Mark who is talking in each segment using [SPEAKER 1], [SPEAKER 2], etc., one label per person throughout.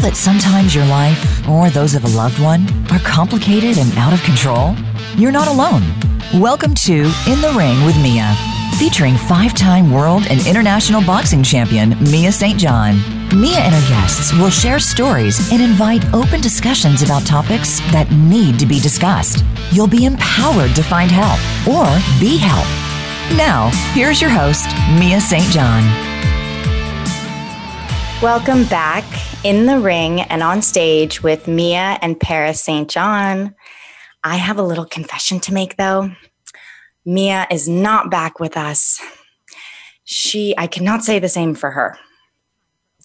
[SPEAKER 1] that sometimes your life, or those of a loved one, are complicated and out of control? You're not alone. Welcome to In the Ring with Mia, featuring five time world and international boxing champion Mia St. John. Mia and her guests will share stories and invite open discussions about topics that need to be discussed. You'll be empowered to find help or be helped. Now, here's your host, Mia St. John.
[SPEAKER 2] Welcome back in the ring and on stage with Mia and Paris St. John. I have a little confession to make though. Mia is not back with us. She, I cannot say the same for her.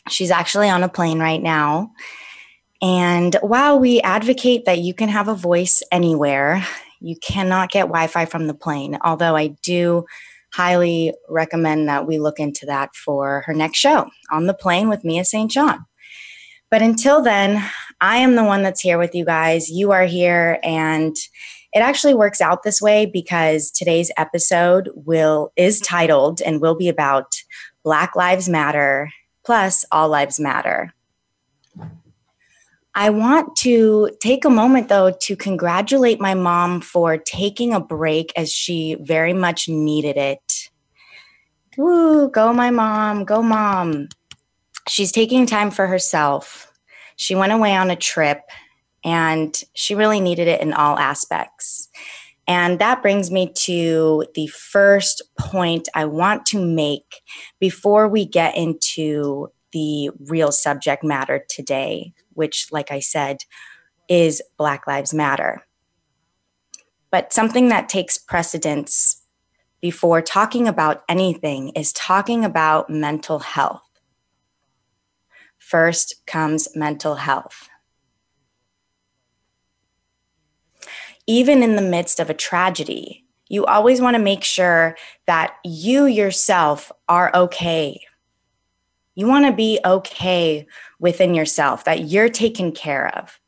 [SPEAKER 2] She's actually on a plane right now. And while we advocate that you can have a voice anywhere, you cannot get Wi Fi from the plane. Although I do highly recommend that we look into that for her next show on the plane with Mia St. John. But until then, I am the one that's here with you guys. You are here. And it actually works out this way because today's episode will is titled and will be about Black Lives Matter plus All Lives Matter. I want to take a moment though to congratulate my mom for taking a break as she very much needed it. Woo, go my mom, go mom she's taking time for herself. She went away on a trip and she really needed it in all aspects. And that brings me to the first point I want to make before we get into the real subject matter today, which, like I said, is Black Lives Matter. But something that takes precedence before talking about anything is talking about mental health. First comes mental health. Even in the midst of a tragedy, you always want to make sure that you yourself are okay. You want to be okay within yourself, that you're taken care of.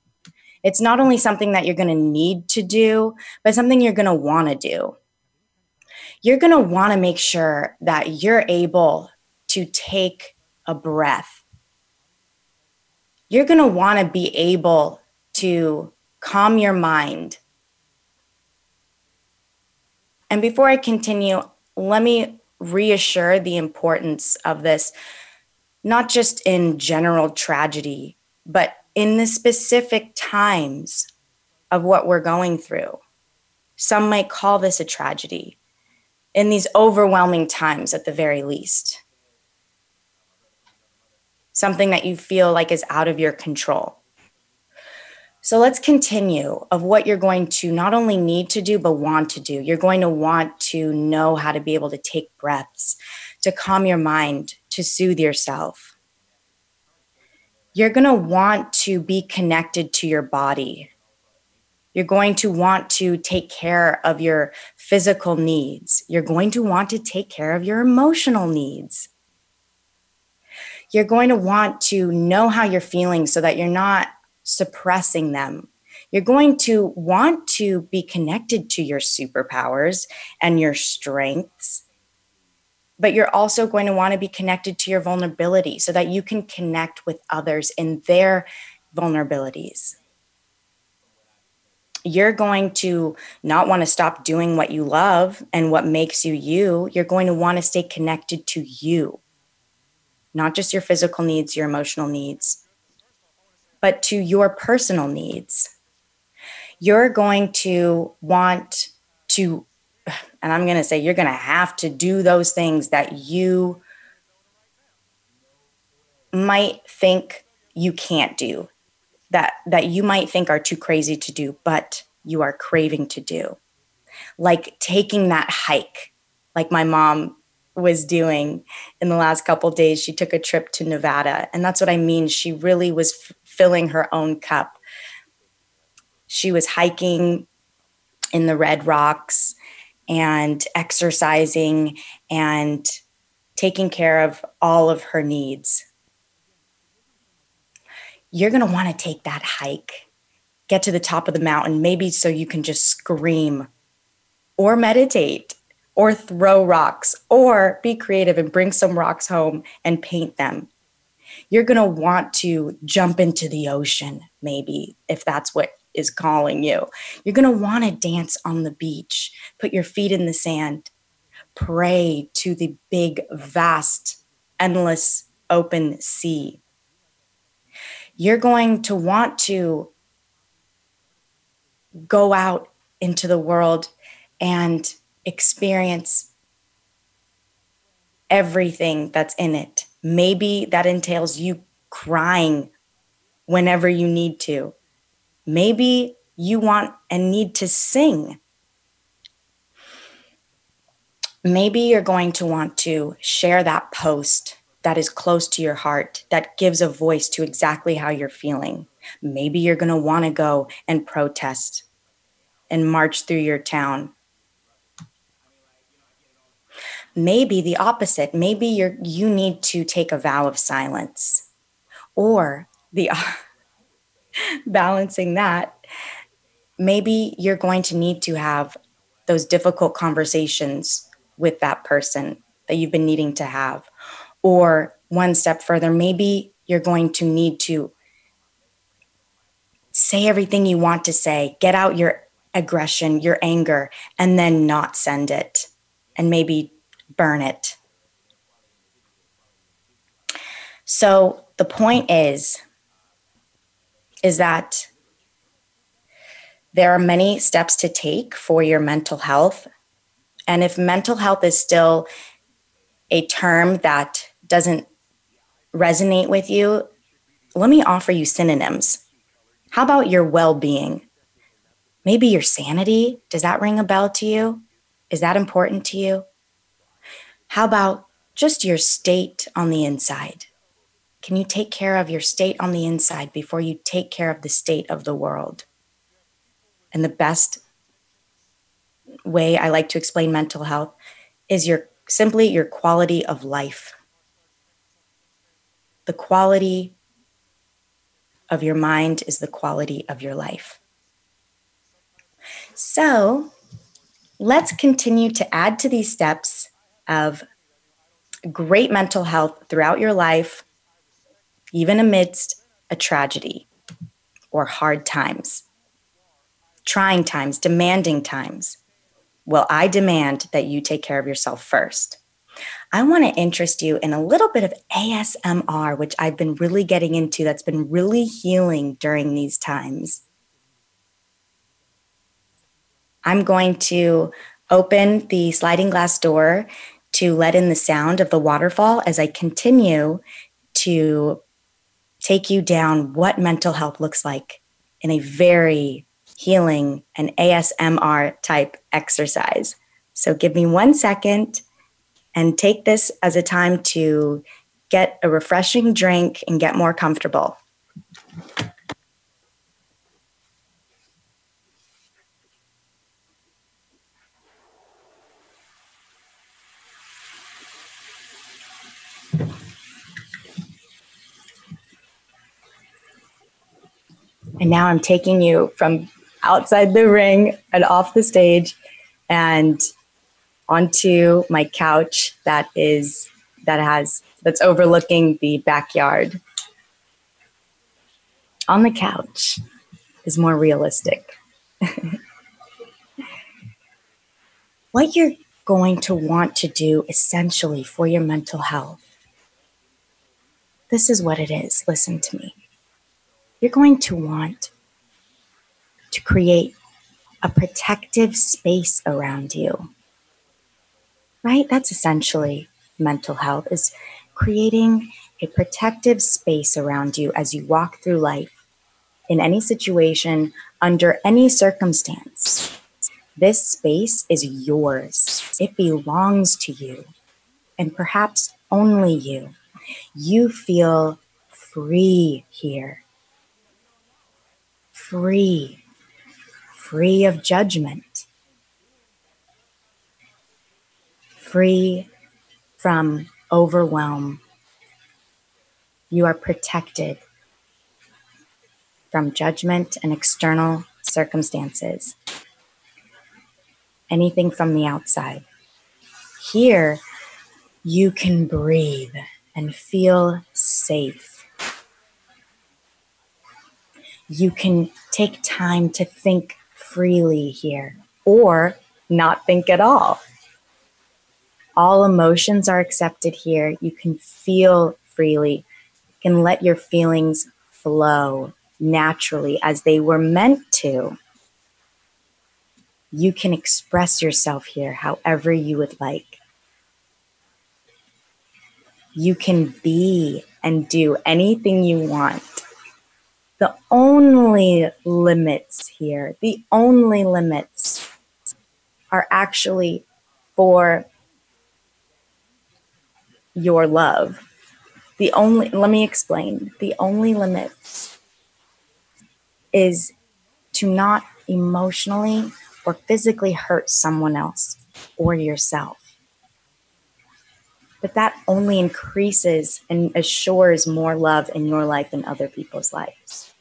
[SPEAKER 2] It's not only something that you're going to need to do, but something you're going to want to do. You're going to want to make sure that you're able to take a breath you're going to want to be able to calm your mind. And before I continue, let me reassure the importance of this, not just in general tragedy, but in the specific times of what we're going through. Some might call this a tragedy in these overwhelming times, at the very least something that you feel like is out of your control. So let's continue of what you're going to not only need to do, but want to do. You're going to want to know how to be able to take breaths, to calm your mind, to soothe yourself. You're going to want to be connected to your body. You're going to want to take care of your physical needs. You're going to want to take care of your emotional needs you're going to want to know how you're feeling so that you're not suppressing them. You're going to want to be connected to your superpowers and your strengths, but you're also going to want to be connected to your vulnerability so that you can connect with others in their vulnerabilities. You're going to not want to stop doing what you love and what makes you you. You're going to want to stay connected to you not just your physical needs, your emotional needs, but to your personal needs. You're going to want to, and I'm going to say, you're going to have to do those things that you might think you can't do that that you might think are too crazy to do but you are craving to do like taking that hike like my mom was doing in the last couple days she took a trip to nevada and that's what i mean she really was f- filling her own cup she was hiking in the red rocks and exercising and taking care of all of her needs you're going to want to take that hike get to the top of the mountain maybe so you can just scream or meditate or throw rocks, or be creative and bring some rocks home and paint them. You're going to want to jump into the ocean, maybe, if that's what is calling you. You're going to want to dance on the beach, put your feet in the sand, pray to the big, vast, endless, open sea. You're going to want to go out into the world and experience everything that's in it. Maybe that entails you crying whenever you need to. Maybe you want and need to sing. Maybe you're going to want to share that post that is close to your heart, that gives a voice to exactly how you're feeling. Maybe you're going to want to go and protest and march through your town maybe the opposite. Maybe you're, you need to take a vow of silence or the balancing that. Maybe you're going to need to have those difficult conversations with that person that you've been needing to have. Or one step further, maybe you're going to need to say everything you want to say, get out your aggression, your anger, and then not send it. And maybe burn it. So the point is is that there are many steps to take for your mental health. And if mental health is still a term that doesn't resonate with you, let me offer you synonyms. How about your well being? Maybe your sanity. Does that ring a bell to you? Is that important to you? How about just your state on the inside? Can you take care of your state on the inside before you take care of the state of the world? And the best way I like to explain mental health is your simply your quality of life. The quality of your mind is the quality of your life. So, let's continue to add to these steps of great mental health throughout your life, even amidst a tragedy or hard times, trying times, demanding times. Well, I demand that you take care of yourself first. I want to interest you in a little bit of ASMR, which I've been really getting into that's been really healing during these times. I'm going to open the sliding glass door to let in the sound of the waterfall as I continue to take you down what mental health looks like in a very healing and ASMR type exercise. So give me one second and take this as a time to get a refreshing drink and get more comfortable. And now I'm taking you from outside the ring and off the stage and onto my couch that is that has that's overlooking the backyard. On the couch is more realistic. what you're going to want to do essentially for your mental health. This is what it is. Listen to me you're going to want to create a protective space around you. Right? That's essentially mental health is creating a protective space around you as you walk through life in any situation, under any circumstance. This space is yours. It belongs to you, and perhaps only you. You feel free here free, free of judgment, free from overwhelm. You are protected from judgment and external circumstances, anything from the outside. Here, you can breathe and feel safe you can take time to think freely here or not think at all. All emotions are accepted here. You can feel freely. You can let your feelings flow naturally as they were meant to. You can express yourself here however you would like. You can be and do anything you want the only limits here, the only limits are actually for your love. The only, let me explain, the only limits is to not emotionally or physically hurt someone else or yourself but that only increases and assures more love in your life and other people's lives.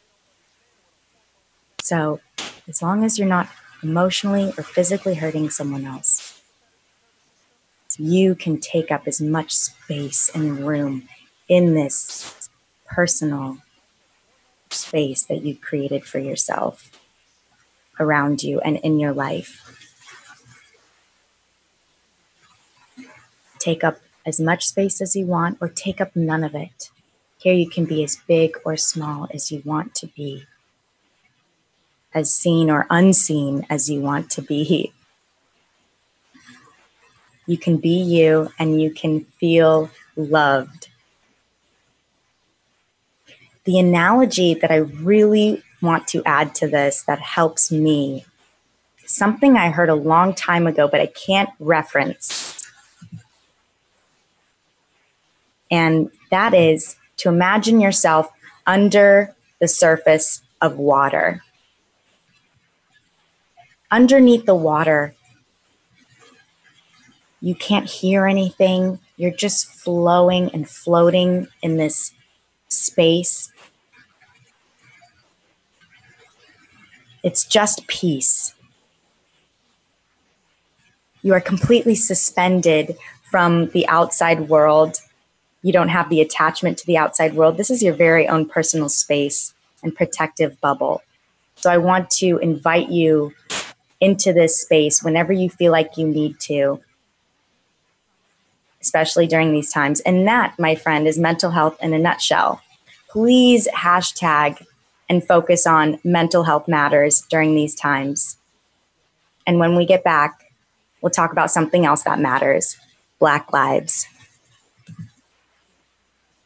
[SPEAKER 2] So, as long as you're not emotionally or physically hurting someone else, you can take up as much space and room in this personal space that you've created for yourself around you and in your life. Take up as much space as you want or take up none of it. Here you can be as big or small as you want to be, as seen or unseen as you want to be. You can be you and you can feel loved. The analogy that I really want to add to this that helps me, something I heard a long time ago, but I can't reference And that is to imagine yourself under the surface of water. Underneath the water, you can't hear anything. You're just flowing and floating in this space. It's just peace. You are completely suspended from the outside world you don't have the attachment to the outside world. This is your very own personal space and protective bubble. So I want to invite you into this space whenever you feel like you need to, especially during these times. And that, my friend, is mental health in a nutshell. Please hashtag and focus on mental health matters during these times. And when we get back, we'll talk about something else that matters Black Lives.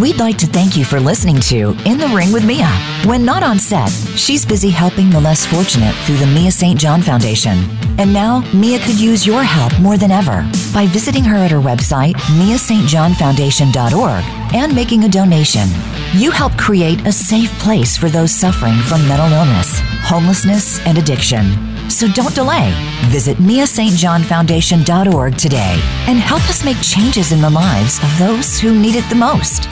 [SPEAKER 1] We'd like to thank you for listening to In the Ring with Mia. When not on set, she's busy helping the less fortunate through the Mia St. John Foundation. And now, Mia could use your help more than ever by visiting her at her website, miastjohnfoundation.org, and making a donation. You help create a safe place for those suffering from mental illness, homelessness, and addiction. So don't delay. Visit MiaSt.JohnFoundation.org today and help us make changes in the lives of those who need it the most.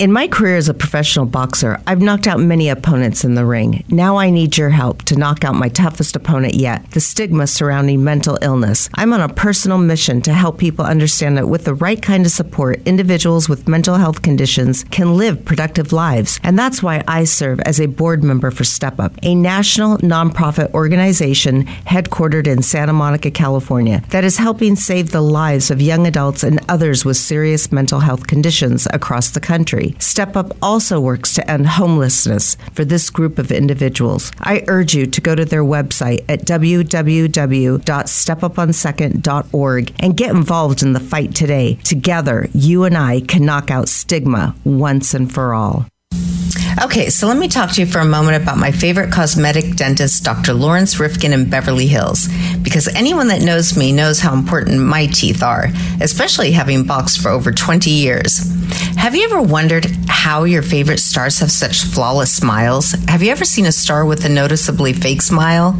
[SPEAKER 3] In my career as a professional boxer, I've knocked out many opponents in the ring. Now I need your help to knock out my toughest opponent yet the stigma surrounding mental illness. I'm on a personal mission to help people understand that with the right kind of support, individuals with mental health conditions can live productive lives. And that's why I serve as a board member for Step Up, a national nonprofit organization headquartered in Santa Monica, California, that is helping save the lives of young adults and others with serious mental health conditions across the country. Step Up also works to end homelessness for this group of individuals. I urge you to go to their website at www.stepuponsecond.org and get involved in the fight today. Together, you and I can knock out stigma once and for all.
[SPEAKER 4] Okay, so let me talk to you for a moment about my favorite cosmetic dentist, Dr. Lawrence Rifkin in Beverly Hills, because anyone that knows me knows how important my teeth are, especially having boxed for over 20 years. Have you ever wondered how your favorite stars have such flawless smiles? Have you ever seen a star with a noticeably fake smile?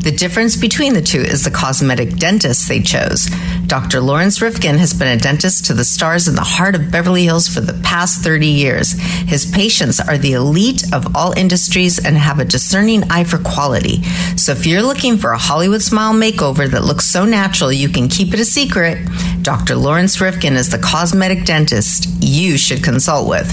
[SPEAKER 4] The difference between the two is the cosmetic dentist they chose. Dr. Lawrence Rifkin has been a dentist to the stars in the heart of Beverly Hills for the past 30 years. His patients are are the elite of all industries and have a discerning eye for quality. So if you're looking for a Hollywood smile makeover that looks so natural you can keep it a secret, Dr. Lawrence Rifkin is the cosmetic dentist you should consult with.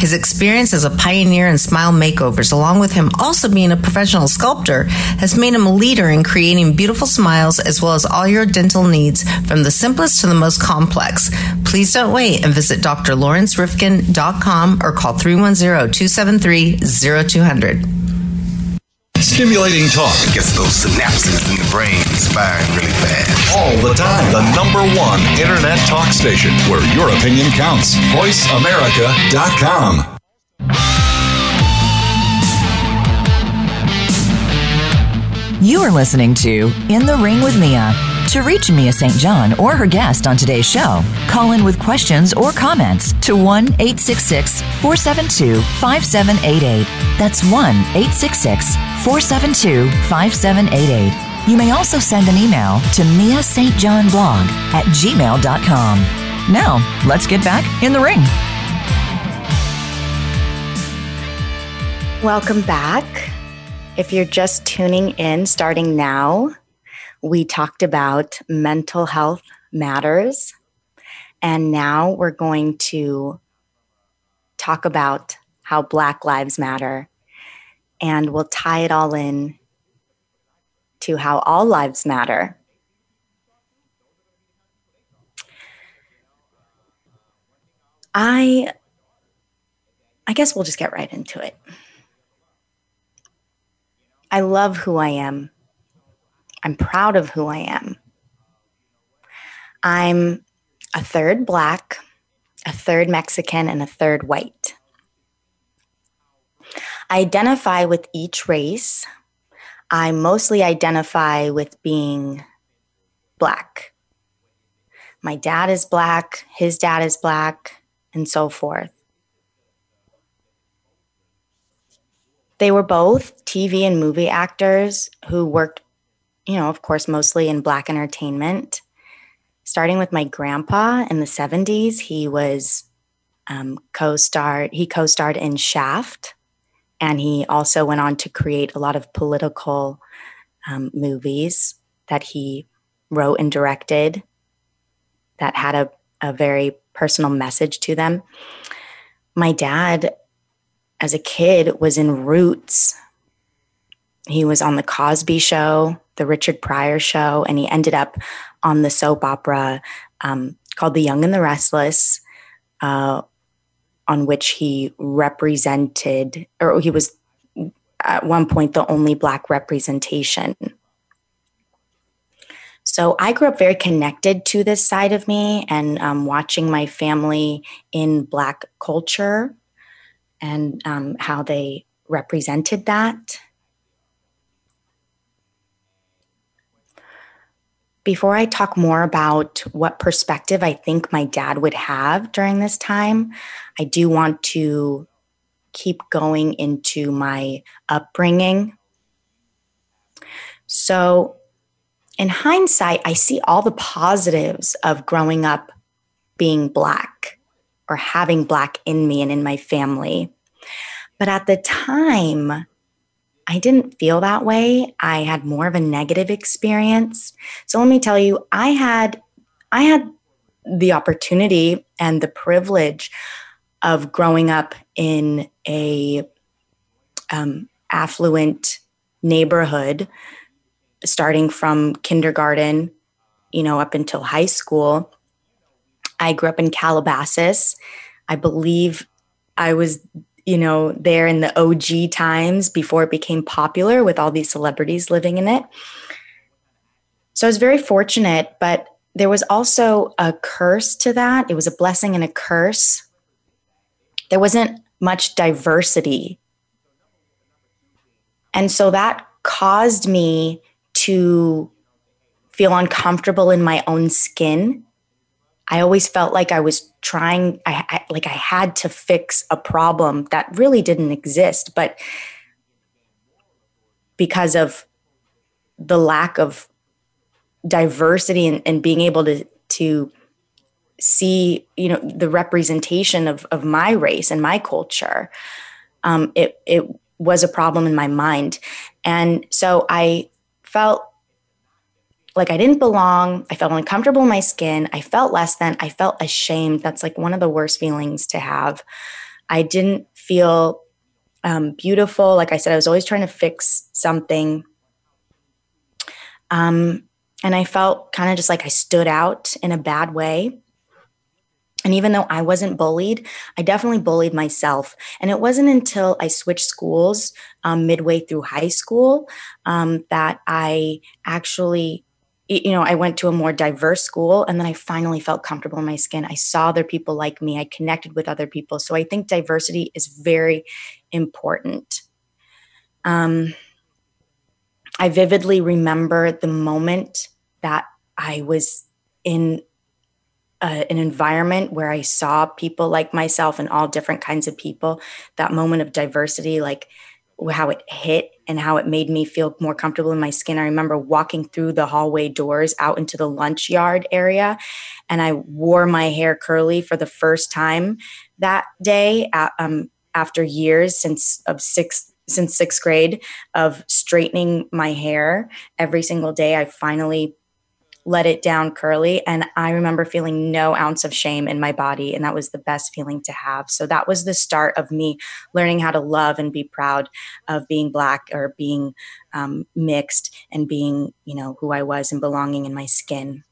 [SPEAKER 4] His experience as a pioneer in smile makeovers, along with him also being a professional sculptor, has made him a leader in creating beautiful smiles as well as all your dental needs from the simplest to the most complex. Please don't wait and visit drlawrencerifkin.com or call 310 273
[SPEAKER 1] 0200. Stimulating talk gets those synapses in the brain firing really fast. All the time. The number one internet talk station where your opinion counts. VoiceAmerica.com. You are listening to In the Ring with Mia. To reach Mia St. John or her guest on today's show, call in with questions or comments to 1 866 472 5788. That's 1 866 472 5788. You may also send an email to Mia St. John Blog at gmail.com. Now, let's get back in the ring.
[SPEAKER 2] Welcome back. If you're just tuning in starting now, we talked about mental health matters. And now we're going to talk about how Black Lives Matter and we'll tie it all in to how all lives matter. I I guess we'll just get right into it. I love who I am. I'm proud of who I am. I'm a third black, a third Mexican and a third white. I identify with each race. I mostly identify with being black. My dad is black, his dad is black, and so forth. They were both TV and movie actors who worked, you know, of course, mostly in black entertainment. Starting with my grandpa in the 70s, he was um, co-starred, he co-starred in Shaft and he also went on to create a lot of political um, movies that he wrote and directed that had a, a very personal message to them. My dad, as a kid, was in Roots. He was on The Cosby Show, The Richard Pryor Show, and he ended up on the soap opera um, called The Young and the Restless, uh, on which he represented, or he was at one point the only Black representation. So I grew up very connected to this side of me and um, watching my family in Black culture and um, how they represented that. Before I talk more about what perspective I think my dad would have during this time, I do want to keep going into my upbringing. So, in hindsight, I see all the positives of growing up being Black or having Black in me and in my family. But at the time, I didn't feel that way. I had more of a negative experience. So let me tell you, I had I had the opportunity and the privilege of growing up in a um, affluent neighborhood, starting from kindergarten, you know, up until high school. I grew up in Calabasas. I believe I was you know, there in the OG times before it became popular with all these celebrities living in it. So I was very fortunate, but there was also a curse to that. It was a blessing and a curse. There wasn't much diversity. And so that caused me to feel uncomfortable in my own skin. I always felt like I was trying I, I like i had to fix a problem that really didn't exist but because of the lack of diversity and, and being able to to see you know the representation of of my race and my culture um, it it was a problem in my mind and so i felt like I didn't belong. I felt uncomfortable in my skin. I felt less than. I felt ashamed. That's like one of the worst feelings to have. I didn't feel um, beautiful. Like I said, I was always trying to fix something. Um, and I felt kind of just like I stood out in a bad way. And even though I wasn't bullied, I definitely bullied myself. And it wasn't until I switched schools um, midway through high school um, that I actually you know, I went to a more diverse school and then I finally felt comfortable in my skin. I saw other people like me, I connected with other people. So I think diversity is very important. Um, I vividly remember the moment that I was in an environment where I saw people like myself and all different kinds of people, that moment of diversity, like how it hit and how it made me feel more comfortable in my skin. I remember walking through the hallway doors out into the lunch yard area, and I wore my hair curly for the first time that day um, after years since of sixth since sixth grade of straightening my hair every single day. I finally let it down curly. And I remember feeling no ounce of shame in my body. And that was the best feeling to have. So that was the start of me learning how to love and be proud of being Black or being um, mixed and being, you know, who I was and belonging in my skin.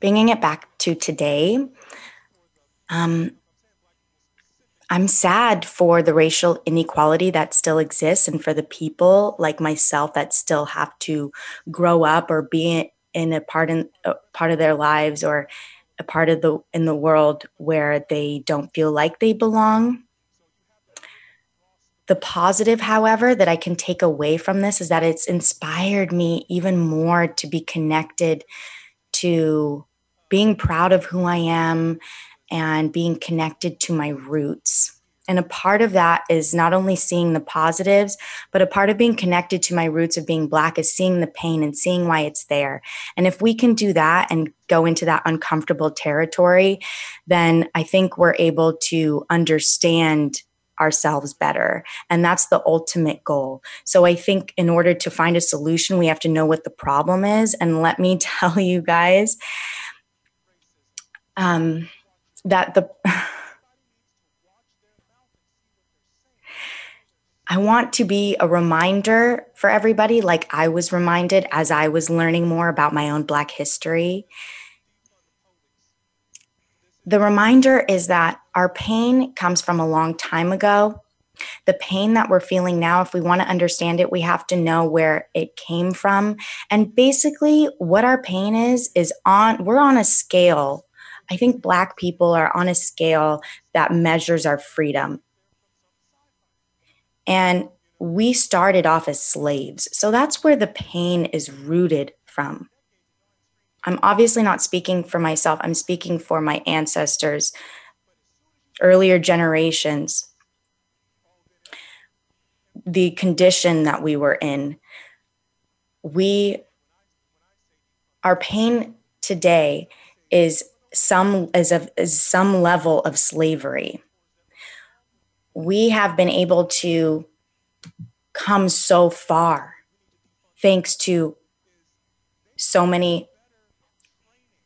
[SPEAKER 2] Bringing it back to today, um, I'm sad for the racial inequality that still exists and for the people like myself that still have to grow up or be in a part in a part of their lives or a part of the in the world where they don't feel like they belong. The positive, however, that I can take away from this is that it's inspired me even more to be connected to being proud of who I am and being connected to my roots. And a part of that is not only seeing the positives, but a part of being connected to my roots of being Black is seeing the pain and seeing why it's there. And if we can do that and go into that uncomfortable territory, then I think we're able to understand ourselves better. And that's the ultimate goal. So I think in order to find a solution, we have to know what the problem is. And let me tell you guys, um, that the I want to be a reminder for everybody, like I was reminded as I was learning more about my own Black history. The reminder is that our pain comes from a long time ago. The pain that we're feeling now, if we want to understand it, we have to know where it came from. And basically, what our pain is, is on, we're on a scale I think Black people are on a scale that measures our freedom. And we started off as slaves. So that's where the pain is rooted from. I'm obviously not speaking for myself, I'm speaking for my ancestors, earlier generations, the condition that we were in. We, our pain today is some as of as some level of slavery we have been able to come so far thanks to so many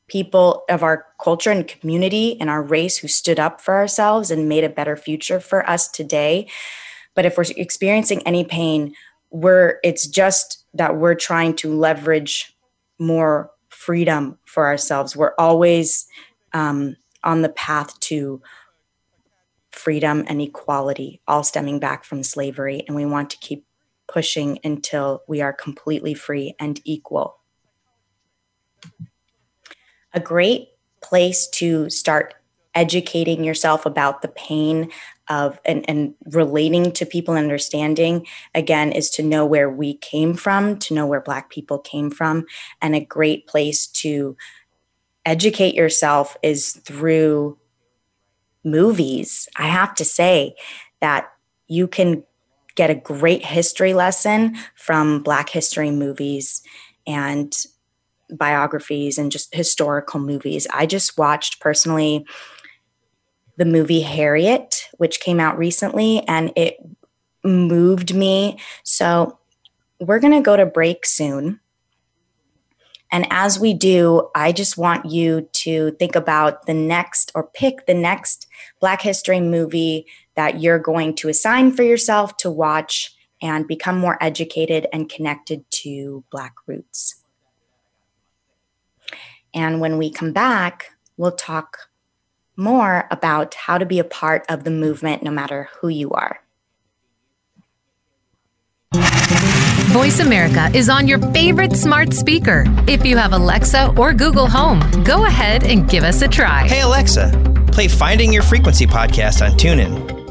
[SPEAKER 2] people of our culture and community and our race who stood up for ourselves and made a better future for us today but if we're experiencing any pain we're it's just that we're trying to leverage more freedom for ourselves. We're always um, on the path to freedom and equality, all stemming back from slavery. And we want to keep pushing until we are completely free and equal. A great place to start educating yourself about the pain of and, and relating to people understanding again is to know where we came from to know where black people came from and a great place to educate yourself is through movies i have to say that you can get a great history lesson from black history movies and biographies and just historical movies i just watched personally the movie Harriet, which came out recently, and it moved me. So we're going to go to break soon. And as we do, I just want you to think about the next or pick the next Black History movie that you're going to assign for yourself to watch and become more educated and connected to Black roots. And when we come back, we'll talk more about how to be a part of the movement no matter who you are.
[SPEAKER 1] Voice America is on your favorite smart speaker. If you have Alexa or Google Home, go ahead and give us a try.
[SPEAKER 5] Hey, Alexa, play Finding Your Frequency podcast on TuneIn.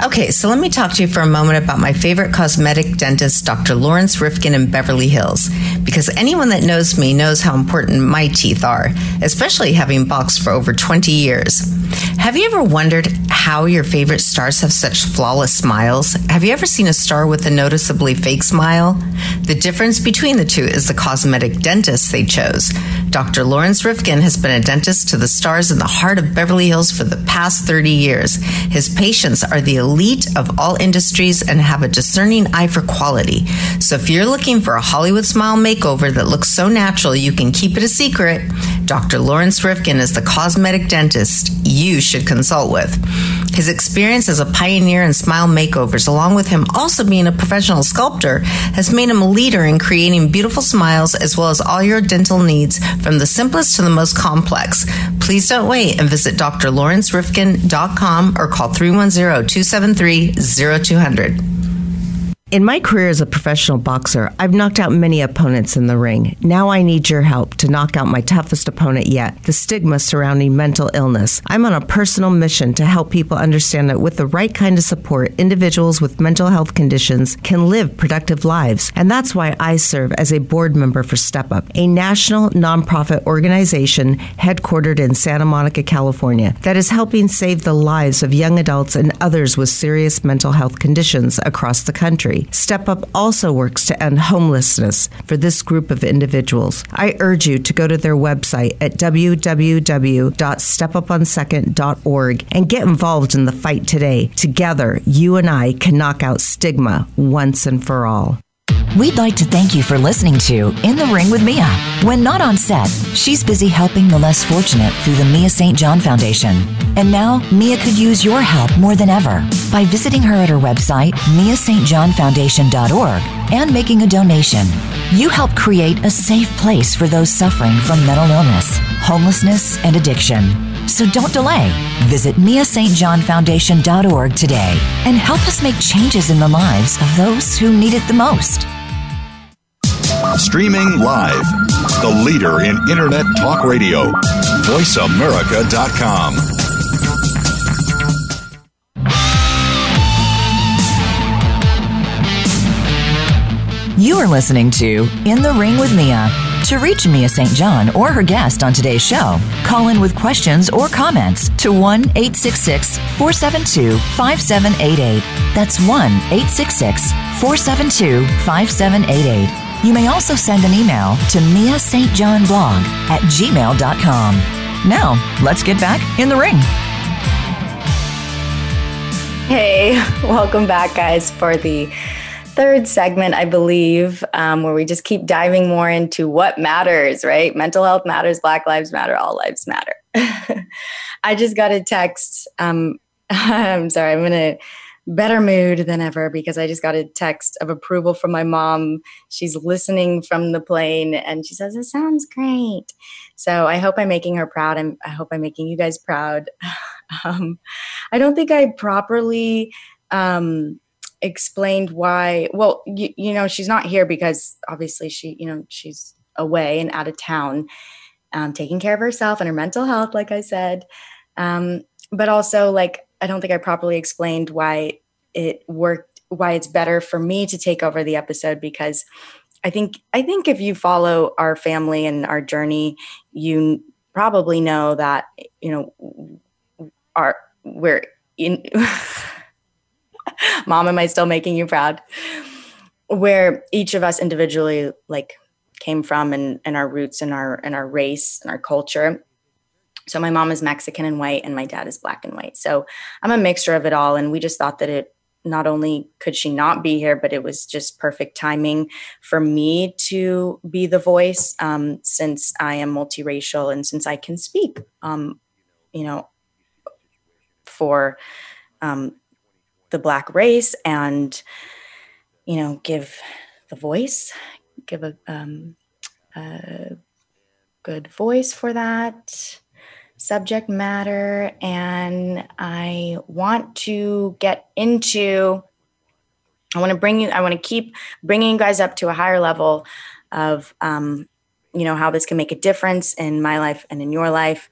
[SPEAKER 4] Okay, so let me talk to you for a moment about my favorite cosmetic dentist, Dr. Lawrence Rifkin in Beverly Hills, because anyone that knows me knows how important my teeth are, especially having boxed for over 20 years. Have you ever wondered how your favorite stars have such flawless smiles? Have you ever seen a star with a noticeably fake smile? The difference between the two is the cosmetic dentist they chose. Dr. Lawrence Rifkin has been a dentist to the stars in the heart of Beverly Hills for the past 30 years. His patients are the elite of all industries and have a discerning eye for quality. So if you're looking for a Hollywood smile makeover that looks so natural you can keep it a secret, Dr. Lawrence Rifkin is the cosmetic dentist you should consult with. His experience as a pioneer in smile makeovers, along with him also being a professional sculptor, has made him a leader in creating beautiful smiles as well as all your dental needs from the simplest to the most complex. Please don't wait and visit drlawrencerifkin.com or call 310 273
[SPEAKER 3] 0200. In my career as a professional boxer, I've knocked out many opponents in the ring. Now I need your help to knock out my toughest opponent yet the stigma surrounding mental illness. I'm on a personal mission to help people understand that with the right kind of support, individuals with mental health conditions can live productive lives. And that's why I serve as a board member for Step Up, a national nonprofit organization headquartered in Santa Monica, California, that is helping save the lives of young adults and others with serious mental health conditions across the country. Step Up also works to end homelessness for this group of individuals. I urge you to go to their website at www.stepuponsecond.org and get involved in the fight today. Together, you and I can knock out stigma once and for all.
[SPEAKER 1] We'd like to thank you for listening to In the Ring with Mia. When not on set, she's busy helping the less fortunate through the Mia St. John Foundation. And now, Mia could use your help more than ever by visiting her at her website, miastjohnfoundation.org, and making a donation. You help create a safe place for those suffering from mental illness, homelessness, and addiction. So don't delay. Visit MiaSt.JohnFoundation.org today and help us make changes in the lives of those who need it the most. Streaming live. The leader in Internet talk radio. VoiceAmerica.com. You are listening to In the Ring with Mia. To reach Mia St. John or her guest on today's show, call in with questions or comments to 1 866 472 5788. That's 1 866 472 5788. You may also send an email to mia st john blog at gmail.com. Now, let's get back in the ring.
[SPEAKER 2] Hey, welcome back, guys, for the third segment, I believe, um, where we just keep diving more into what matters, right? Mental health matters, Black lives matter, all lives matter. I just got a text. Um, I'm sorry, I'm going to better mood than ever because I just got a text of approval from my mom. She's listening from the plane and she says, It sounds great. So I hope I'm making her proud and I hope I'm making you guys proud. um, I don't think I properly um, explained why. Well, you, you know, she's not here because obviously she, you know, she's away and out of town. Um, taking care of herself and her mental health, like I said. Um, but also, like, I don't think I properly explained why it worked, why it's better for me to take over the episode because I think I think if you follow our family and our journey, you probably know that you know our we're in. Mom, am I still making you proud? Where each of us individually like came from and, and our roots and our and our race and our culture so my mom is Mexican and white, and my dad is black and white. So I'm a mixture of it all. And we just thought that it not only could she not be here, but it was just perfect timing for me to be the voice um, since I am multiracial and since I can speak, um, you know, for um, the black race and, you know, give the voice, give a, um, a good voice for that subject matter and I want to get into I want to bring you I want to keep bringing you guys up to a higher level of um, you know how this can make a difference in my life and in your life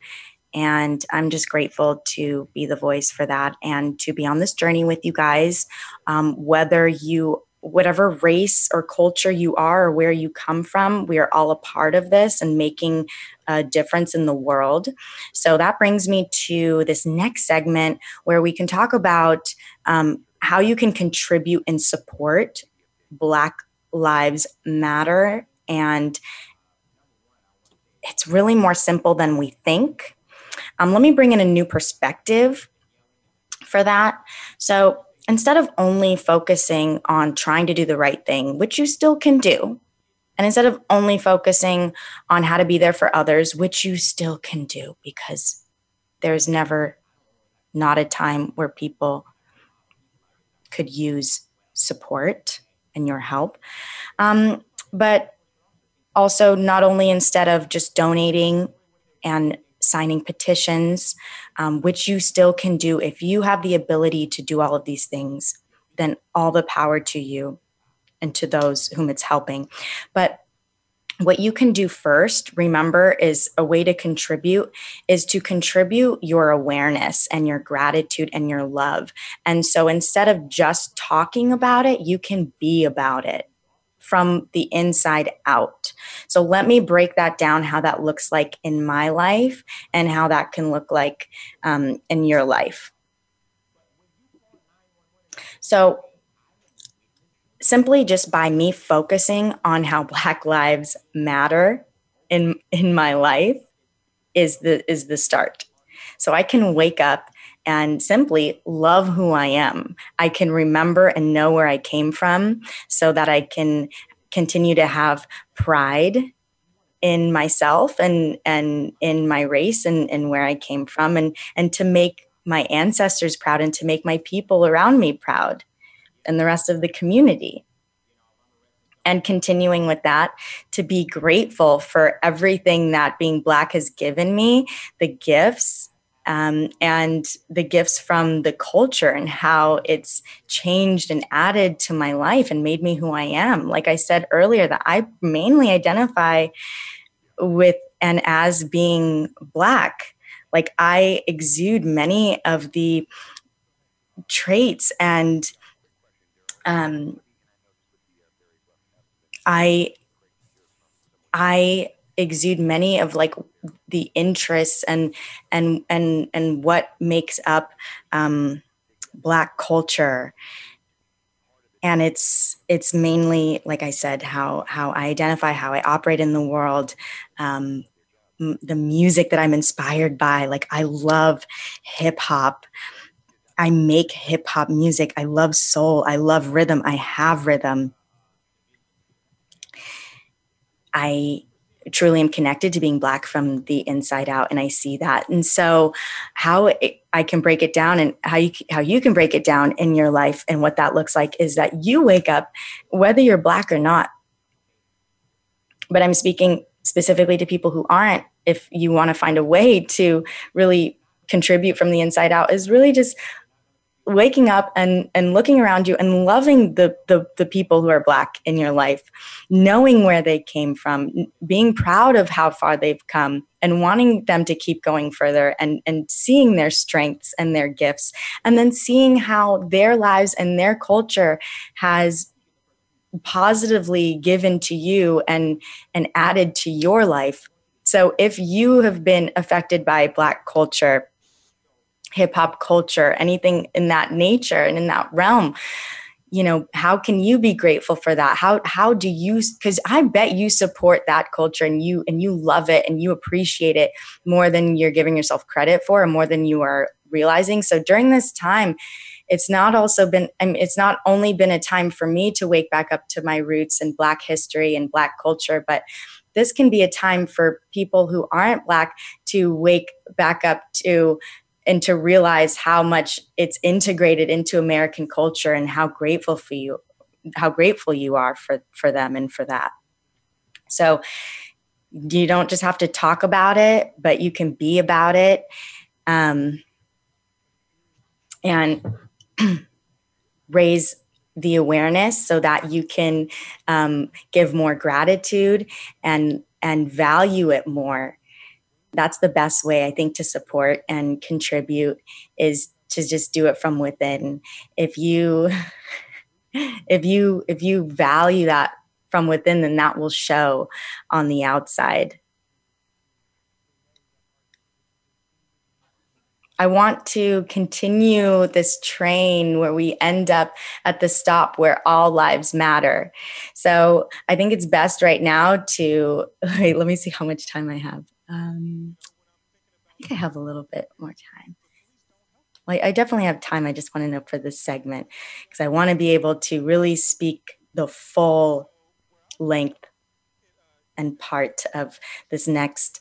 [SPEAKER 2] and I'm just grateful to be the voice for that and to be on this journey with you guys um, whether you whatever race or culture you are or where you come from, we are all a part of this and making a difference in the world. So that brings me to this next segment where we can talk about um, how you can contribute and support Black Lives Matter. And it's really more simple than we think. Um, let me bring in a new perspective for that. So instead of only focusing on trying to do the right thing, which you still can do, and instead of only focusing on how to be there for others, which you still can do because there's never not a time where people could use support and your help. Um, but also, not only instead of just donating and signing petitions, um, which you still can do if you have the ability to do all of these things, then all the power to you and to those whom it's helping. But what you can do first, remember, is a way to contribute is to contribute your awareness and your gratitude and your love. And so instead of just talking about it, you can be about it from the inside out. So let me break that down how that looks like in my life and how that can look like um, in your life. So simply just by me focusing on how black lives matter in in my life is the is the start. So I can wake up and simply love who I am. I can remember and know where I came from so that I can continue to have pride in myself and and in my race and, and where I came from and and to make my ancestors proud and to make my people around me proud and the rest of the community. And continuing with that, to be grateful for everything that being Black has given me, the gifts um, and the gifts from the culture and how it's changed and added to my life and made me who I am. Like I said earlier, that I mainly identify with and as being Black. Like I exude many of the traits and um, I I exude many of like the interests and and and and what makes up um, black culture and it's it's mainly like i said how how i identify how i operate in the world um, m- the music that i'm inspired by like i love hip hop I make hip hop music. I love soul. I love rhythm. I have rhythm. I truly am connected to being black from the inside out and i see that and so how it, i can break it down and how you how you can break it down in your life and what that looks like is that you wake up whether you're black or not but i'm speaking specifically to people who aren't if you want to find a way to really contribute from the inside out is really just waking up and and looking around you and loving the, the the people who are black in your life knowing where they came from being proud of how far they've come and wanting them to keep going further and and seeing their strengths and their gifts and then seeing how their lives and their culture has positively given to you and and added to your life so if you have been affected by black culture hip hop culture, anything in that nature and in that realm. You know, how can you be grateful for that? How how do you cuz I bet you support that culture and you and you love it and you appreciate it more than you're giving yourself credit for and more than you are realizing. So during this time, it's not also been I mean, it's not only been a time for me to wake back up to my roots and black history and black culture, but this can be a time for people who aren't black to wake back up to and to realize how much it's integrated into American culture and how grateful for you how grateful you are for for them and for that. So you don't just have to talk about it, but you can be about it. Um, and raise the awareness so that you can um, give more gratitude and and value it more that's the best way I think to support and contribute is to just do it from within. If you if you if you value that from within then that will show on the outside. I want to continue this train where we end up at the stop where all lives matter. So I think it's best right now to wait, let me see how much time I have. Um, I think I have a little bit more time. Well, I definitely have time. I just want to know for this segment because I want to be able to really speak the full length and part of this next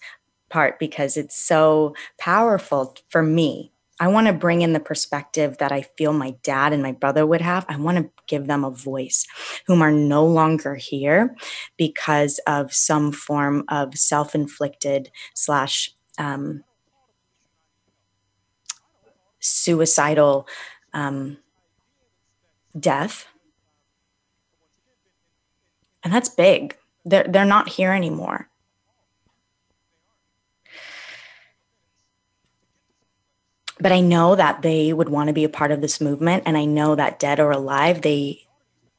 [SPEAKER 2] part because it's so powerful for me I want to bring in the perspective that I feel my dad and my brother would have. I want to give them a voice whom are no longer here because of some form of self inflicted slash um, suicidal um, death. And that's big. They're, they're not here anymore. but I know that they would want to be a part of this movement, and I know that dead or alive, they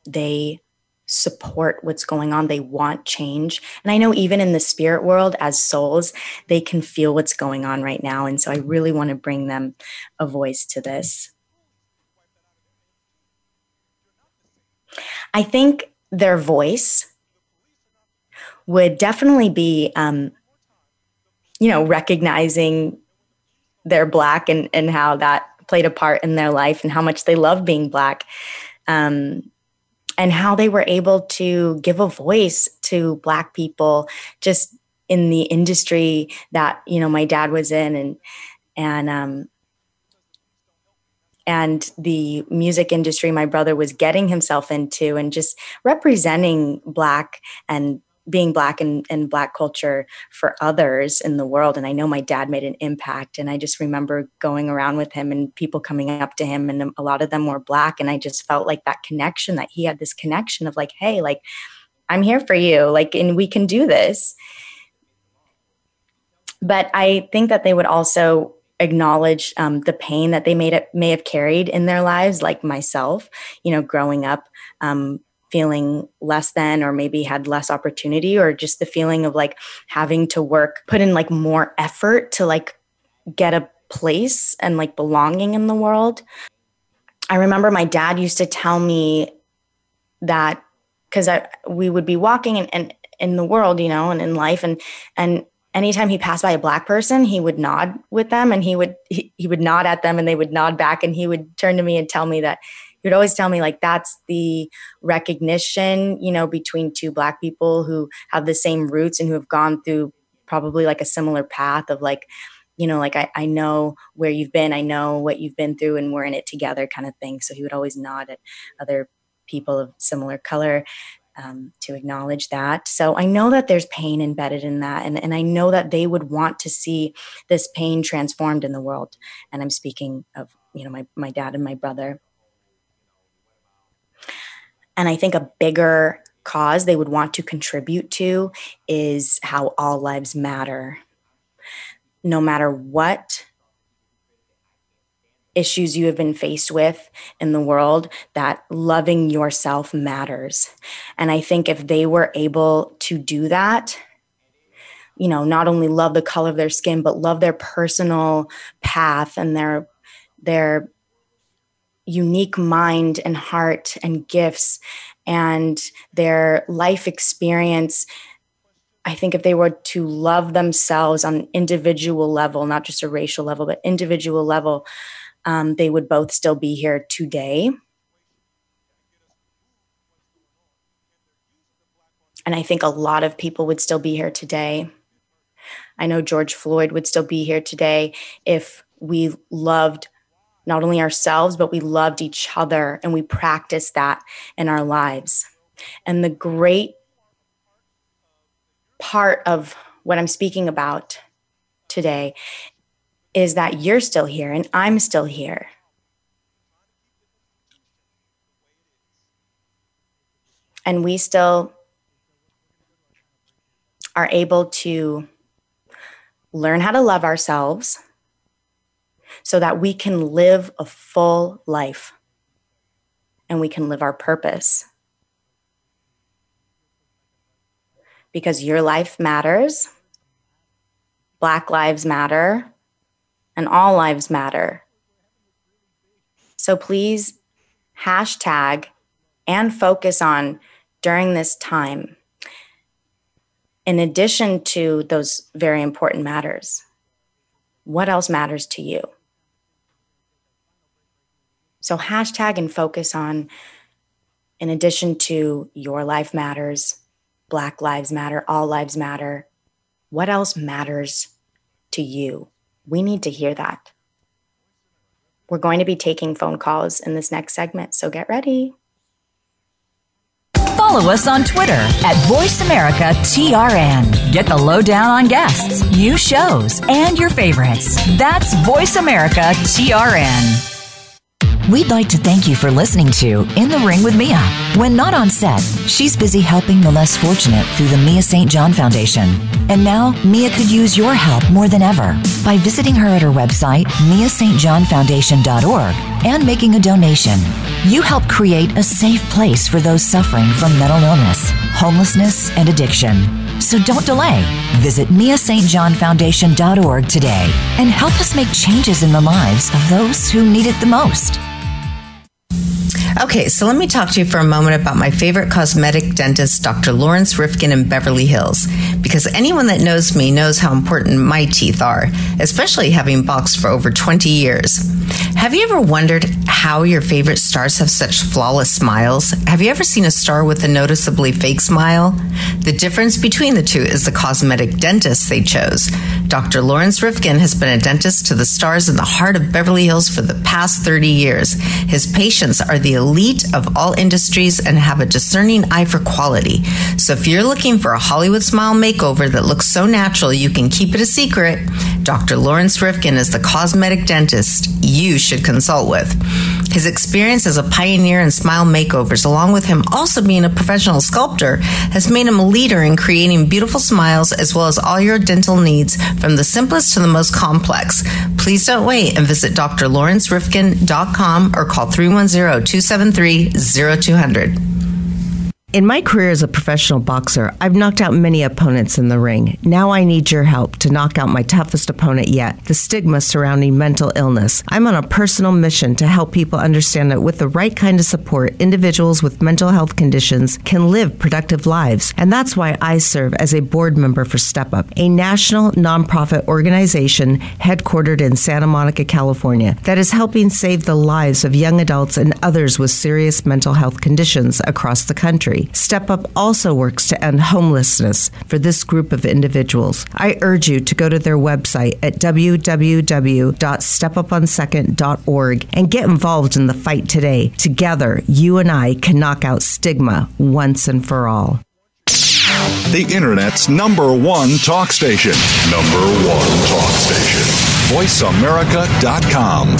[SPEAKER 2] they support what's going on. They want change. And I know even in the spirit world, as souls, they can feel what's going on right now. And so I really want to bring them a voice to this. I think their voice would definitely be, um, you know, recognizing they're black and and how that played a part in their life and how much they love being black um, and how they were able to give a voice to black people just in the industry that you know my dad was in and and um, and the music industry my brother was getting himself into and just representing black and being black and, and black culture for others in the world and i know my dad made an impact and i just remember going around with him and people coming up to him and a lot of them were black and i just felt like that connection that he had this connection of like hey like i'm here for you like and we can do this but i think that they would also acknowledge um, the pain that they made it, may have carried in their lives like myself you know growing up um, feeling less than or maybe had less opportunity or just the feeling of like having to work put in like more effort to like get a place and like belonging in the world i remember my dad used to tell me that because we would be walking and, in the world you know and in life and and anytime he passed by a black person he would nod with them and he would he, he would nod at them and they would nod back and he would turn to me and tell me that he would always tell me like that's the recognition you know between two black people who have the same roots and who have gone through probably like a similar path of like you know like I, I know where you've been i know what you've been through and we're in it together kind of thing so he would always nod at other people of similar color um, to acknowledge that. So I know that there's pain embedded in that. And, and I know that they would want to see this pain transformed in the world. And I'm speaking of, you know, my, my dad and my brother. And I think a bigger cause they would want to contribute to is how all lives matter. No matter what issues you have been faced with in the world, that loving yourself matters. And I think if they were able to do that, you know, not only love the color of their skin, but love their personal path and their their unique mind and heart and gifts and their life experience. I think if they were to love themselves on an individual level, not just a racial level, but individual level, um, they would both still be here today. And I think a lot of people would still be here today. I know George Floyd would still be here today if we loved not only ourselves, but we loved each other and we practiced that in our lives. And the great part of what I'm speaking about today is that you're still here and I'm still here. And we still are able to learn how to love ourselves so that we can live a full life and we can live our purpose. Because your life matters, Black lives matter, and all lives matter. So please hashtag and focus on during this time, in addition to those very important matters. What else matters to you? So hashtag and focus on, in addition to your life matters, Black Lives Matter, All Lives Matter, what else matters to you? We need to hear that. We're going to be taking phone calls in this next segment, so get ready.
[SPEAKER 1] Follow us on Twitter at VoiceAmericaTRN. Get the lowdown on guests, new shows, and your favorites. That's VoiceAmericaTRN. We'd like to thank you for listening to In the Ring with Mia. When not on set, she's busy helping the less fortunate through the Mia St. John Foundation. And now, Mia could use your help more than ever by visiting her at her website, miastjohnfoundation.org, and making a donation. You help create a safe place for those suffering from mental illness, homelessness, and addiction. So don't delay. Visit miastjohnfoundation.org today and help us make changes in the lives of those who need it the most.
[SPEAKER 2] Okay, so let me talk to you for a moment about my favorite cosmetic dentist, Dr. Lawrence Rifkin in Beverly Hills, because anyone that knows me knows how important my teeth are, especially having boxed for over 20 years. Have you ever wondered how your favorite stars have such flawless smiles? Have you ever seen a star with a noticeably fake smile? The difference between the two is the cosmetic dentist they chose. Dr. Lawrence Rifkin has been a dentist to the stars in the heart of Beverly Hills for the past 30 years. His patients are the elite of all industries and have a discerning eye for quality. So if you're looking for a Hollywood smile makeover that looks so natural you can keep it a secret, Dr. Lawrence Rifkin is the cosmetic dentist you should should consult with. His experience as a pioneer in smile makeovers, along with him also being a professional sculptor, has made him a leader in creating beautiful smiles as well as all your dental needs from the simplest to the most complex. Please don't wait and visit drlawrencerifkin.com or call 310 273 0200. In my career as a professional boxer, I've knocked out many opponents in the ring. Now I need your help to knock out my toughest opponent yet the stigma surrounding mental illness. I'm on a personal mission to help people understand that with the right kind of support, individuals with mental health conditions can live productive lives. And that's why I serve as a board member for Step Up, a national nonprofit organization headquartered in Santa Monica, California, that is helping save the lives of young adults and others with serious mental health conditions across the country. Step Up also works to end homelessness for this group of individuals. I urge you to go to their website at www.stepuponsecond.org and get involved in the fight today. Together, you and I can knock out stigma once and for all.
[SPEAKER 6] The Internet's number one talk station. Number one talk station. VoiceAmerica.com.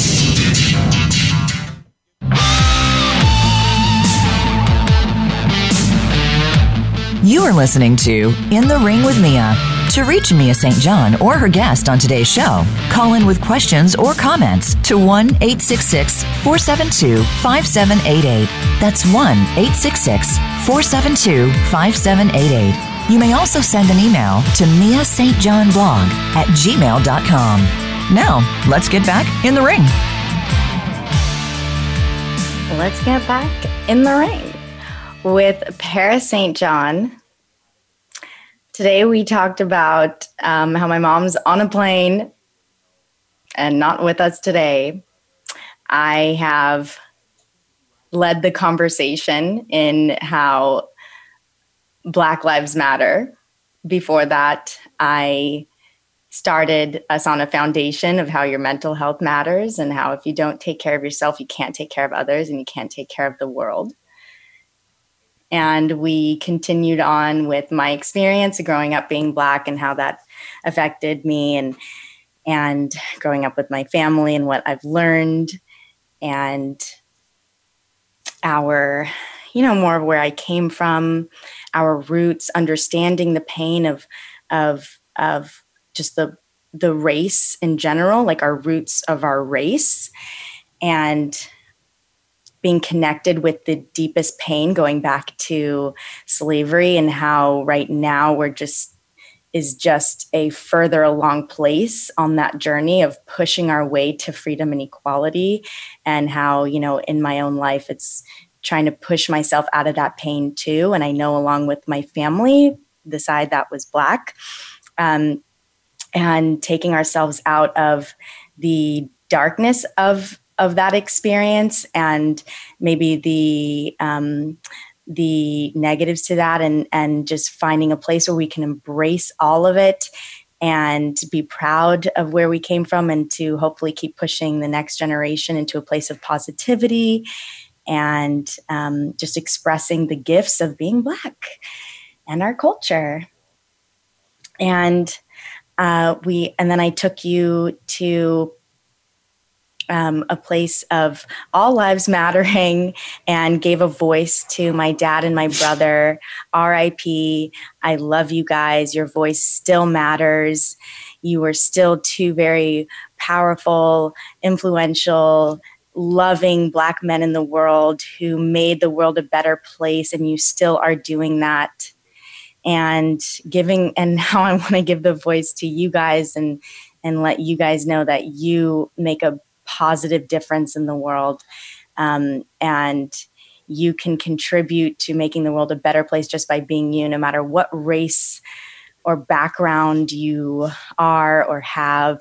[SPEAKER 1] You are listening to In the Ring with Mia. To reach Mia St. John or her guest on today's show, call in with questions or comments to 1 866 472 5788. That's 1 866 472 5788. You may also send an email to Mia St. John blog at gmail.com. Now, let's get back in the ring.
[SPEAKER 2] Let's get back in the ring with Paris St. John. Today we talked about um, how my mom's on a plane and not with us today. I have led the conversation in how Black Lives Matter. Before that, I started us on a foundation of how your mental health matters and how if you don't take care of yourself, you can't take care of others and you can't take care of the world. And we continued on with my experience growing up being black and how that affected me and and growing up with my family and what I've learned and our you know more of where I came from, our roots, understanding the pain of of of just the the race in general, like our roots of our race and being connected with the deepest pain going back to slavery and how right now we're just is just a further along place on that journey of pushing our way to freedom and equality and how you know in my own life it's trying to push myself out of that pain too and i know along with my family the side that was black um, and taking ourselves out of the darkness of of that experience and maybe the um, the negatives to that and and just finding a place where we can embrace all of it and be proud of where we came from and to hopefully keep pushing the next generation into a place of positivity and um, just expressing the gifts of being black and our culture and uh, we and then i took you to um, a place of all lives mattering and gave a voice to my dad and my brother. RIP, I love you guys. Your voice still matters. You were still two very powerful, influential, loving black men in the world who made the world a better place, and you still are doing that and giving and now i want to give the voice to you guys and and let you guys know that you make a positive difference in the world. Um, and you can contribute to making the world a better place just by being you, no matter what race or background you are or have.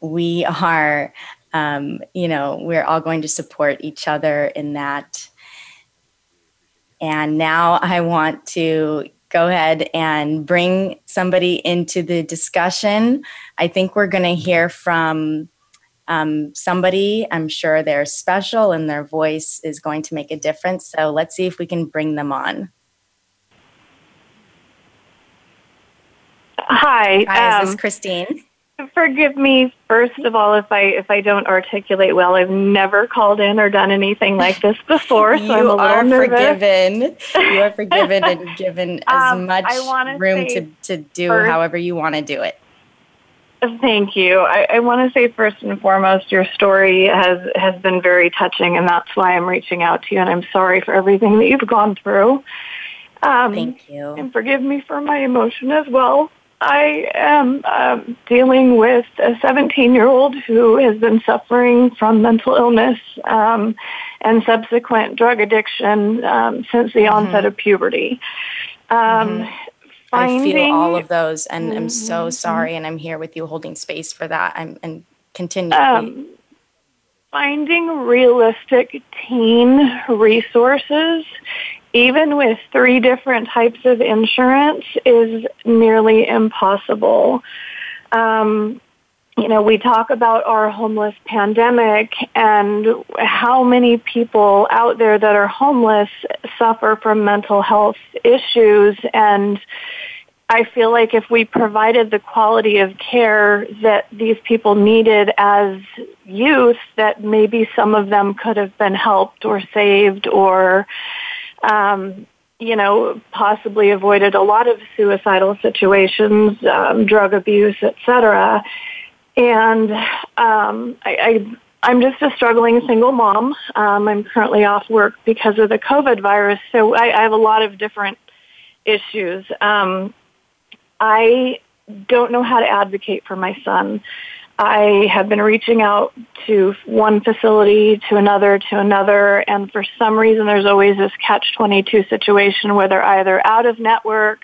[SPEAKER 2] We are, um, you know, we're all going to support each other in that. And now I want to go ahead and bring somebody into the discussion. I think we're going to hear from um, somebody. I'm sure they're special and their voice is going to make a difference. So let's see if we can bring them on.
[SPEAKER 7] Hi.
[SPEAKER 2] Hi, um, this is Christine?
[SPEAKER 7] forgive me first of all if I if I don't articulate well. I've never called in or done anything like this before, so I'm a little
[SPEAKER 2] nervous. forgiven. You are forgiven and given as um, much room to, to do first, however you want to do it.
[SPEAKER 7] Thank you. I, I want to say first and foremost, your story has has been very touching, and that's why I'm reaching out to you. And I'm sorry for everything that you've gone through.
[SPEAKER 2] Um, Thank you.
[SPEAKER 7] And forgive me for my emotion as well. I am uh, dealing with a 17 year old who has been suffering from mental illness um, and subsequent drug addiction um, since the mm-hmm. onset of puberty. Um, mm-hmm.
[SPEAKER 2] Finding, I feel all of those, and mm-hmm. I'm so mm-hmm. sorry, and I'm here with you holding space for that. I'm, and continue. Um,
[SPEAKER 7] finding realistic teen resources even with three different types of insurance is nearly impossible. Um, you know, we talk about our homeless pandemic and how many people out there that are homeless suffer from mental health issues. And I feel like if we provided the quality of care that these people needed as youth, that maybe some of them could have been helped or saved or, um, you know, possibly avoided a lot of suicidal situations, um, drug abuse, etc. And um, I, I, I'm just a struggling single mom. Um, I'm currently off work because of the COVID virus, so I, I have a lot of different issues. Um, I don't know how to advocate for my son. I have been reaching out to one facility, to another, to another, and for some reason there's always this catch-22 situation where they're either out of network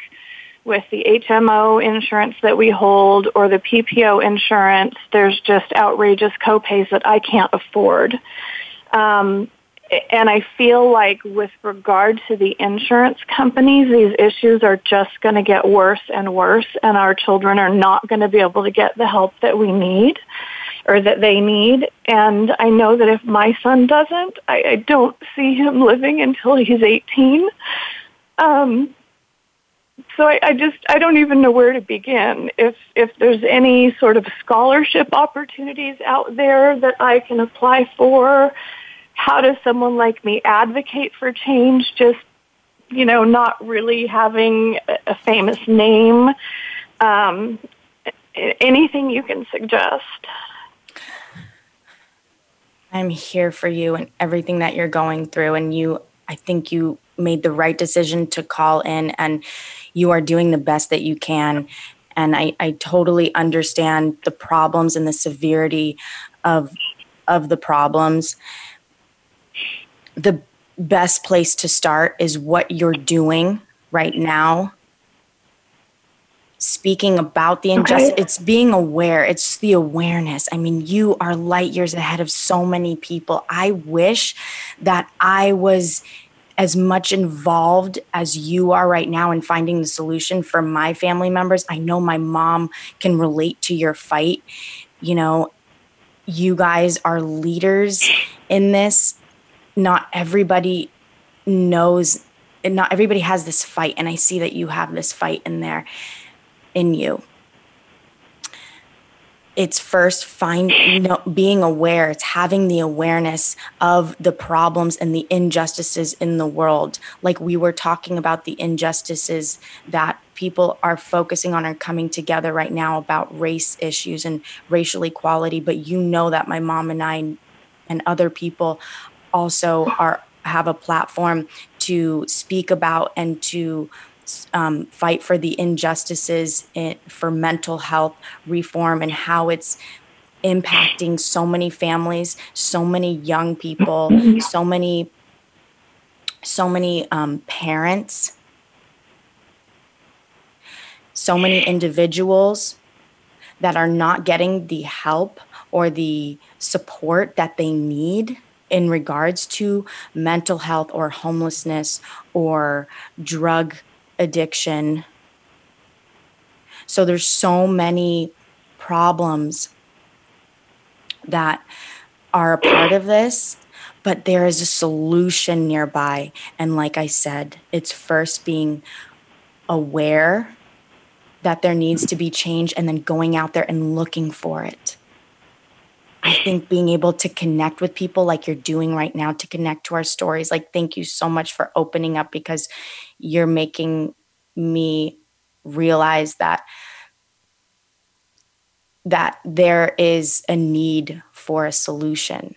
[SPEAKER 7] with the HMO insurance that we hold or the PPO insurance. There's just outrageous copays that I can't afford. Um, and I feel like with regard to the insurance companies, these issues are just going to get worse and worse, and our children are not going to be able to get the help that we need or that they need. And I know that if my son doesn't, I, I don't see him living until he's 18. Um, so I, I just I don't even know where to begin. If if there's any sort of scholarship opportunities out there that I can apply for, how does someone like me advocate for change just you know not really having a famous name um, anything you can suggest
[SPEAKER 2] i'm here for you and everything that you're going through and you i think you made the right decision to call in and you are doing the best that you can and i, I totally understand the problems and the severity of of the problems the best place to start is what you're doing right now speaking about the injustice okay. it's being aware it's the awareness i mean you are light years ahead of so many people i wish that i was as much involved as you are right now in finding the solution for my family members i know my mom can relate to your fight you know you guys are leaders in this not everybody knows and not everybody has this fight and i see that you have this fight in there in you it's first find you know, being aware it's having the awareness of the problems and the injustices in the world like we were talking about the injustices that people are focusing on and coming together right now about race issues and racial equality but you know that my mom and i and other people also are have a platform to speak about and to um, fight for the injustices in, for mental health reform and how it's impacting so many families, so many young people, so many, so many um, parents, so many individuals that are not getting the help or the support that they need in regards to mental health or homelessness or drug addiction. So there's so many problems that are a part of this, but there is a solution nearby. And like I said, it's first being aware that there needs to be change and then going out there and looking for it. I think being able to connect with people like you're doing right now to connect to our stories, like, thank you so much for opening up because you're making me realize that that there is a need for a solution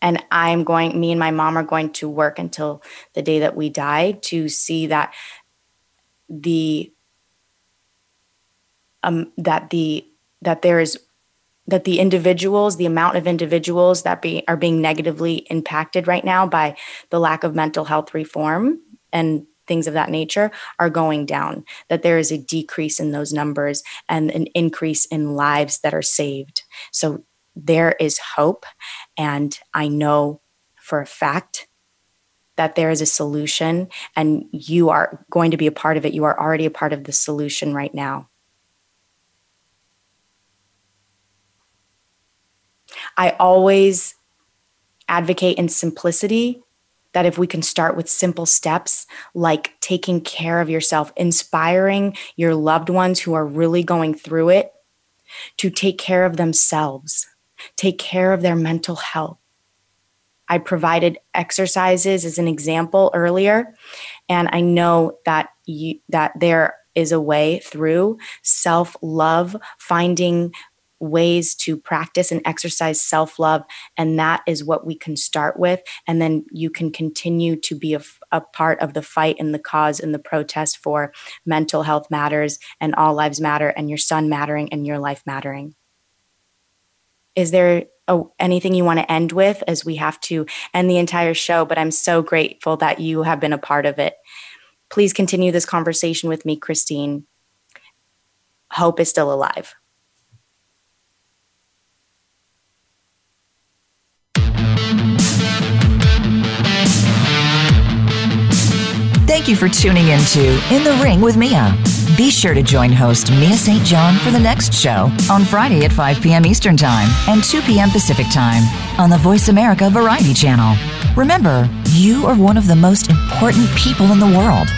[SPEAKER 2] and i'm going me and my mom are going to work until the day that we die to see that the um that the that there is that the individuals, the amount of individuals that be, are being negatively impacted right now by the lack of mental health reform and things of that nature are going down, that there is a decrease in those numbers and an increase in lives that are saved. So there is hope. And I know for a fact that there is a solution and you are going to be a part of it. You are already a part of the solution right now. I always advocate in simplicity that if we can start with simple steps like taking care of yourself, inspiring your loved ones who are really going through it to take care of themselves, take care of their mental health. I provided exercises as an example earlier, and I know that you, that there is a way through self love, finding ways to practice and exercise self love. And that is what we can start with. And then you can continue to be a, a, part of the fight and the cause and the protest for mental health matters and all lives matter and your son mattering and your life mattering. Is there a, anything you want to end with as we have to end the entire show? But I'm so grateful that you have been a part of it. Please continue this conversation with me, Christine. Hope is still alive.
[SPEAKER 1] Thank you for tuning in to In the Ring with Mia. Be sure to join host Mia St. John for the next show on Friday at 5 p.m. Eastern Time and 2 p.m. Pacific Time on the Voice America Variety Channel. Remember, you are one of the most important people in the world